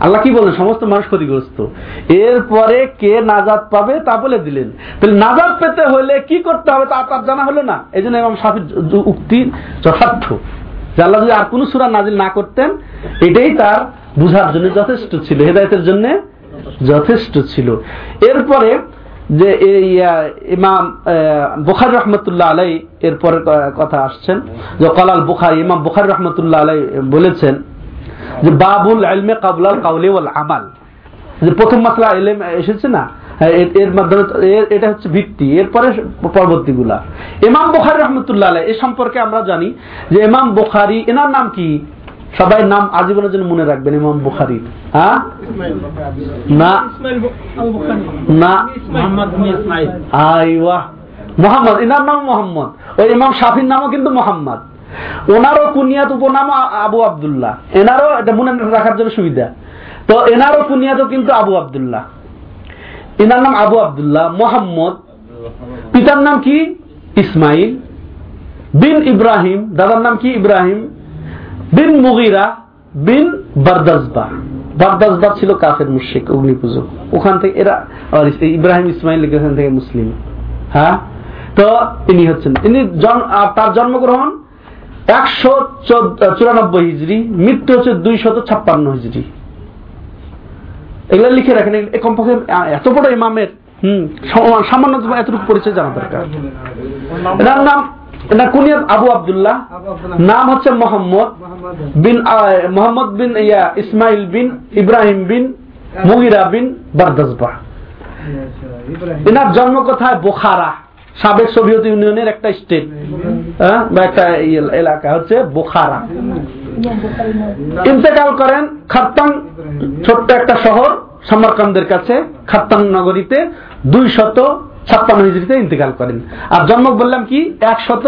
আল্লাহ কি বলেন? সমস্ত মানুষ ক্ষতিগ্রস্ত। এরপরে কে নাজাদ পাবে তা বলে দিলেন। তাহলে নাজাদ পেতে হলে কি করতে হবে তা তার জানা হলো না। এই জন্য এবং সাফির উক্তি যথার্থ। যে আল্লাহ যদি আর কোন সুরা নাজিল না করতেন এটাই তার বুঝার জন্য যথেষ্ট ছিল। হেদায়তের জন্য যথেষ্ট ছিল। এরপরে যে ইমাম বুখারি রহমতুল্লাহ আলাই এরপরে কথা আসছেন। যে কলাল বুখারি, ইমাম বুখারি রহমতুল্লাহ আলাই বলেছেন যে বাবুল আলমে কাবুলাল কাউলে ওয়াল আমাল। যে প্রথম মাসলা এলেম এসেছে না? এর মাধ্যমে এটা হচ্ছে ভিত্তি। এরপরে পরবর্তীগুলা। ইমাম বুখারি রহমতুল্লাহ আলাই এ সম্পর্কে আমরা জানি যে ইমাম বুখারি, এনার নাম কি? সবাই নাম আজীবনের জন্য মনে রাখবেন, ইমাম বুখারি। হ্যাঁ? মোহাম্মদ এনার নাম মোহাম্মদ। ওই ইমাম শাফির নামও কিন্তু মোহাম্মদ। ওনারও কুনিয়াত উপনাম আবু আবদুল্লাহ। এনারও এটা মনে রাখার জন্য সুবিধা। তো এনারও কুনিয়াতও কিন্তু আবু আবদুল্লাহ। এনার নাম আবু আবদুল্লাহ। মোহাম্মদ। পিতার নাম কি? ইসমাইল। বিন ইব্রাহিম। দাদার নাম কি? ইব্রাহিম। বিন মুগিরা বিন বারদাজবা বারদাজবা ছিল কাফের মুশিক অগ্নি পুজো ওখান থেকে এরা ইব্রাহিম, ইসমাইল এখান থেকে মুসলিম। হ্যাঁ? তো ইনি হচ্ছেন, ইনি তার জন্মগ্রহণ একশো চুরানব্বই হিজড়ি, মৃত্যু হচ্ছে দুইশত ছাপ্পান্ন হিজড়ি। এগুলো লিখে রাখেন কমপক্ষে এত বড় ইমামের, হম সামান্য এতটুকু পরিচয় জানা দরকার। এনার নাম এটা কুনিয়াত আবু আবদুল্লাহ। নাম হচ্ছে মোহাম্মদ বিন মোহাম্মদ বিন ইয়া ইসমাইল বিন ইব্রাহিম বিন মুগিরা বিন বারদাসবা এনার জন্ম কোথায়? বোখারা সাবেক সোভিয়েত ইউনিয়নের একটা স্টেট? বা একটা এলাকা হচ্ছে বোখারা। ইন্তেকাল করেন খাত্তাং ছোট্ট একটা শহর সামারকান্দের কাছে খাত্তাং নগরীতে দুই শত ছাপ্পান্ন হিজড়িতে ইন্তেকাল করেন। আর জন্ম বললাম কি? একশত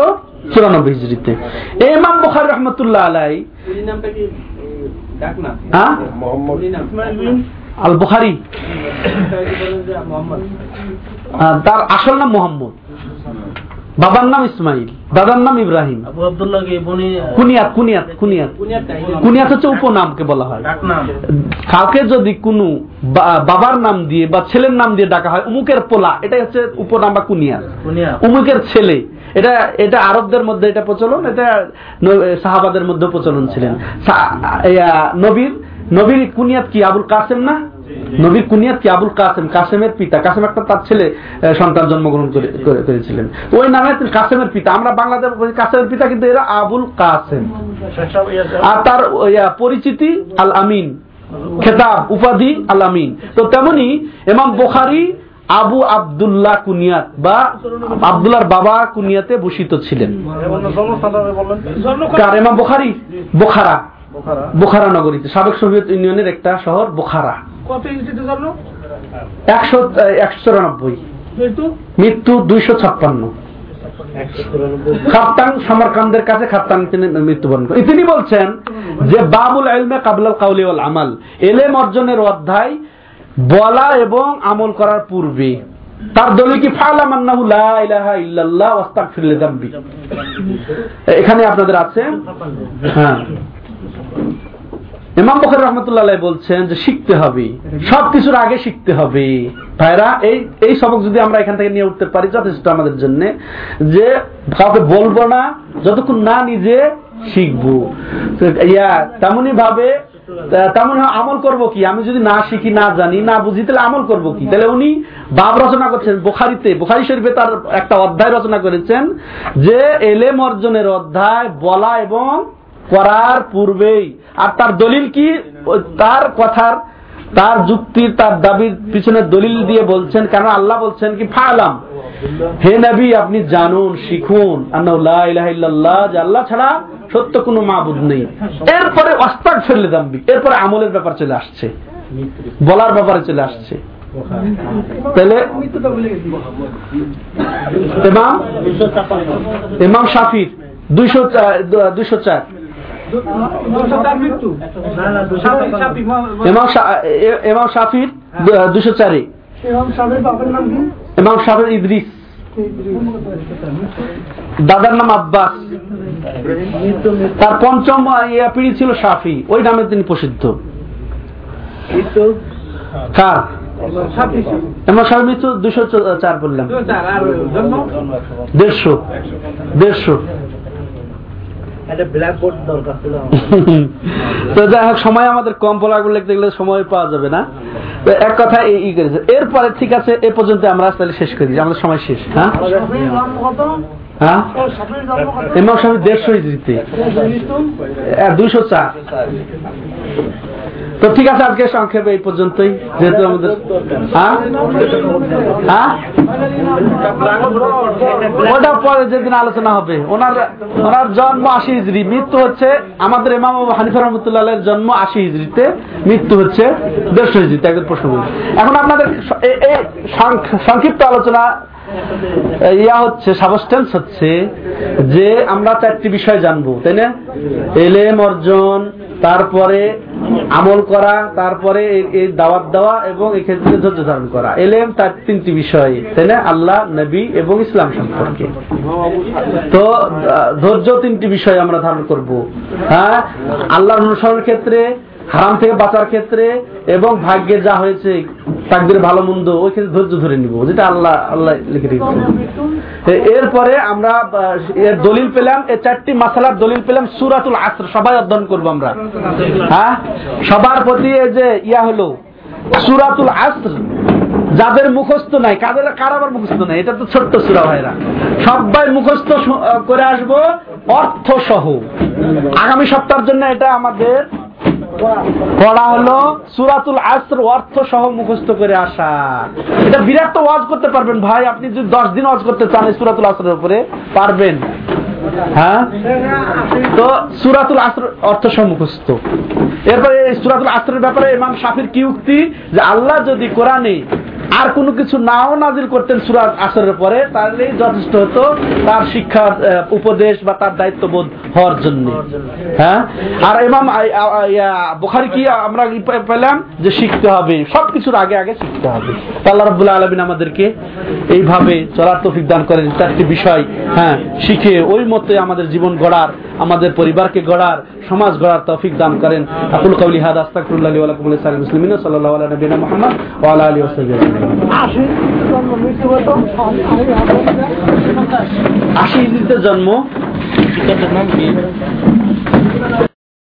চুরানব্বই হিজড়িতে। এমাম বুখার রহমতুল্লাহ আলাই? আল বুখারি। তার আসল নাম মোহাম্মদ। বাবার নাম ইসমাইল দাদার নাম ইব্রাহিম। কুনিয়াত কুনিয়াত কুনিয়াত। কুনিয়াত হচ্ছে উপনামকে বলা হয়। কাউকে যদি কোনো বাবার নাম দিয়ে বা ছেলের নাম দিয়ে ডাকা হয় উমুকের পোলা এটাই হচ্ছে উপনাম বা কুনিয়াত। উমুকের ছেলে এটা এটা আরবদের মধ্যে এটা প্রচলন এটা সাহাবাদের মধ্যে প্রচলন ছিলেন। নবীর নবীর কুনিয়াত কি আবুল কাসেম না? নবীর কুনিয়াত কি আবুল কাসেম? কাসেমের পিতা। কাসেম একটা তার ছেলে সন্তান জন্মগ্রহণ করেছিলেন। ওই নামে কাসেমের পিতা। আমরা বাংলাদেশ কাসেমের পিতা কিন্তু এরা আবুল কাসেম। আর তার পরিচিতি আল আমিন খেতাব উপাধি আল আমিন তো তেমনি এমাম বোখারি আবু আবদুল্লাহ কুনিয়াত বা আবদুল্লাহর বাবা কুনিয়াতে ভূষিত ছিলেন। কার? এমাম বোখারি? বোখারা। বোখারা। নগরীতে সাবেক সোভিয়েত ইউনিয়নের একটা শহর বোখারা। একশো একশো চৌরানব্বই। মৃত্যু? দুইশো ছাপ্পান্ন। খাপ্তাং সামারকান্দের কাছে খাপ্তাং তিনি মৃত্যুবরণ করেন। তিনি বলছেন যে বাবুল এলমে কাবলাল কাউলি ওয়াল আমাল। এলেম অর্জনের অধ্যায় বলা এবং আমল করার পূর্বে। তার দলিল কি? ফালা আন্নাহু লা ইলাহা ইল্লাল্লাহ ওয়াস্তাগফির লিযামবি এখানে আপনাদের আছে হ্যাঁ ইমাম বখর রহমতুল্লাহ বলছেন যে শিখতে হবে। সবকিছুর আগে শিখতে হবে। ভাইরা, এই এই সবক যদি আমরা এখান থেকে নিয়ে উঠতে পারি, যথেষ্ট আমাদের জন্য, যে কাউকে বলব না, যতক্ষণ না নিজে শিখব। ইয়া, তেমনি ভাবে তেমন আমল করব কি? আমি যদি না শিখি, না জানি, না বুঝি, তাহলে আমল করব কি? তাহলে উনি বাব রচনা করছেন বোখারিতে। বোখারি শরীফে তার একটা অধ্যায় রচনা করেছেন যে এলেম অর্জনের অধ্যায় বলা এবং করার পূর্বেই। আর তার দলিল কি? তার কথার, তার যুক্তির তার দাবির পিছনে দলিল দিয়ে বলছেন কেন আল্লাহ বলছেন কি, ফালাম। হে নবী, আপনি জানুন, শিখুন আল্লাহ ছাড়া সত্য কোনো মাবুদ নেই। এরপরে অস্তাক ফেললে দাম্বি এরপরে আমলের ব্যাপার চলে আসছে। বলার ব্যাপারে চলে আসছে। তাহলে, ইমাম ইমাম শাফির দুইশো দুইশো চার। এমাম শাফির দুশো চারে এমাম শাফির ইদ্রিস। দাদার নাম আব্বাস। তার পঞ্চম পিড়ি ছিল শাফি। ওই নামে তিনি প্রসিদ্ধ। কার? এমন শাফি মৃত্যু দুশো চার বললাম। দেড়শো। দেড়শো। [LAUGHS] তো যাই হোক সময় আমাদের কম পড়াগুলো লিখতে গেলে সময় পাওয়া যাবে না। তো এক কথা ই করেছে। এরপরে ঠিক আছে এ পর্যন্ত আমরা তাহলে শেষ করে দিই। আমাদের সময় শেষ হ্যাঁ? হ্যাঁ? ইমাম সাহেব দেড়শো হিজড়িতে। দুইশো চার। তো ঠিক আছে, আজকে সংক্ষেপে এই পর্যন্তই। যেহেতু আমাদের হ্যাঁ? হ্যাঁ? ওটা পরে যেদিন আলোচনা হবে। ওনার ওনার জন্ম আশি হিজড়ি, মৃত্যু হচ্ছে আমাদের আবু হানিফা রহমতুল্লাহ জন্ম আশি হিজড়িতে, মৃত্যু হচ্ছে দেড়শো হিজড়িতে একজন প্রশ্ন এখন আপনাদের সংক্ষিপ্ত আলোচনা ইয়া হচ্ছে সাবস্টেন্স হচ্ছে যে আমরা চারটি বিষয় জানব, তাই না? এলেম অর্জন, তারপরে আমল করা, তারপরে এই- দাওয়াত দেওয়া এবং এক্ষেত্রে ধৈর্য ধারণ করা। এলেম তার তিনটি বিষয়, তাই না? আল্লাহ, নবী এবং ইসলাম সম্পর্কে। তো ধৈর্য তিনটি বিষয় আমরা ধারণ করব। হ্যাঁ? আল্লাহর অনুসরণের ক্ষেত্রে হারাম থেকে বাঁচার ক্ষেত্রে এবং ভাগ্যে যা হয়েছে তাকদের ভালো মন্দ, ওই ক্ষেত্রে ধৈর্য ধরে নিব, যেটা আল্লাহ আল্লাহ লিখে রেখেছেন। এরপরে আমরা এর দলিল পেলাম এই চারটি মাসালার দলিল পেলাম, সুরাতুল আসর, সবাই অধ্যয়ন করব আমরা। হ্যাঁ? সবার প্রতি এই যে ইয়া হলো, সুরাতুল আসর, যাদের মুখস্থ নাই, কাদের, কার আবার মুখস্থ নাই? এটা তো ছোট্ট সুরা ভাইরা। সবাই মুখস্থ করে আসব অর্থ সহ আগামী সপ্তাহের জন্য এটা আমাদের পড়া হলো সুরাতুল আসর অর্থ সহ মুখস্থ করে আসা। এটা বিরাট তো ওয়াজ করতে পারবেন ভাই, আপনি যদি দশ দিন ওয়াজ করতে চান সুরাতুল আসরের উপরে, পারবেন। হ্যাঁ? তো সুরাতুল আসর অর্থ সহ মুখস্থ। এরপরে সুরাতুল আসরের ব্যাপারে ইমাম শাফির কি উক্তি? যে আল্লাহ যদি কোরআনে আর কোনো কিছু নাও নাজিল করতেন সুরাত আসরের পরে তাহলেই যথেষ্ট হতো তার শিক্ষার উপদেশ বা তার দায়িত্ববোধ হওয়ার জন্য। হ্যাঁ? আর ইমাম ইয়া, বুখারী কি আমরা পেলাম যে শিখতে হবে সবকিছুর আগে আগে শিখতে হবে। তো আল্লাহ রাব্বুল আলামিন আমাদেরকে এইভাবে চলার তফিক দান করেন। চারটি বিষয় হ্যাঁ শিখে ওই মতে আমাদের জীবন গড়ার আমাদের পরিবারকে গড়ার সমাজ গড়ার তফিক দান করেন। আকুল কাউলি হাদা আস্তাগফিরুল্লাহ লি ওয়া লাকুম ওয়া লিসাইরিল মুসলিমিন। সাল্লাল্লাহু আলা নবিয়িনা মুহাম্মদ ওয়া আলা আলিহি জন্ম সাহবিহি আশি জন্ম। নাম কি?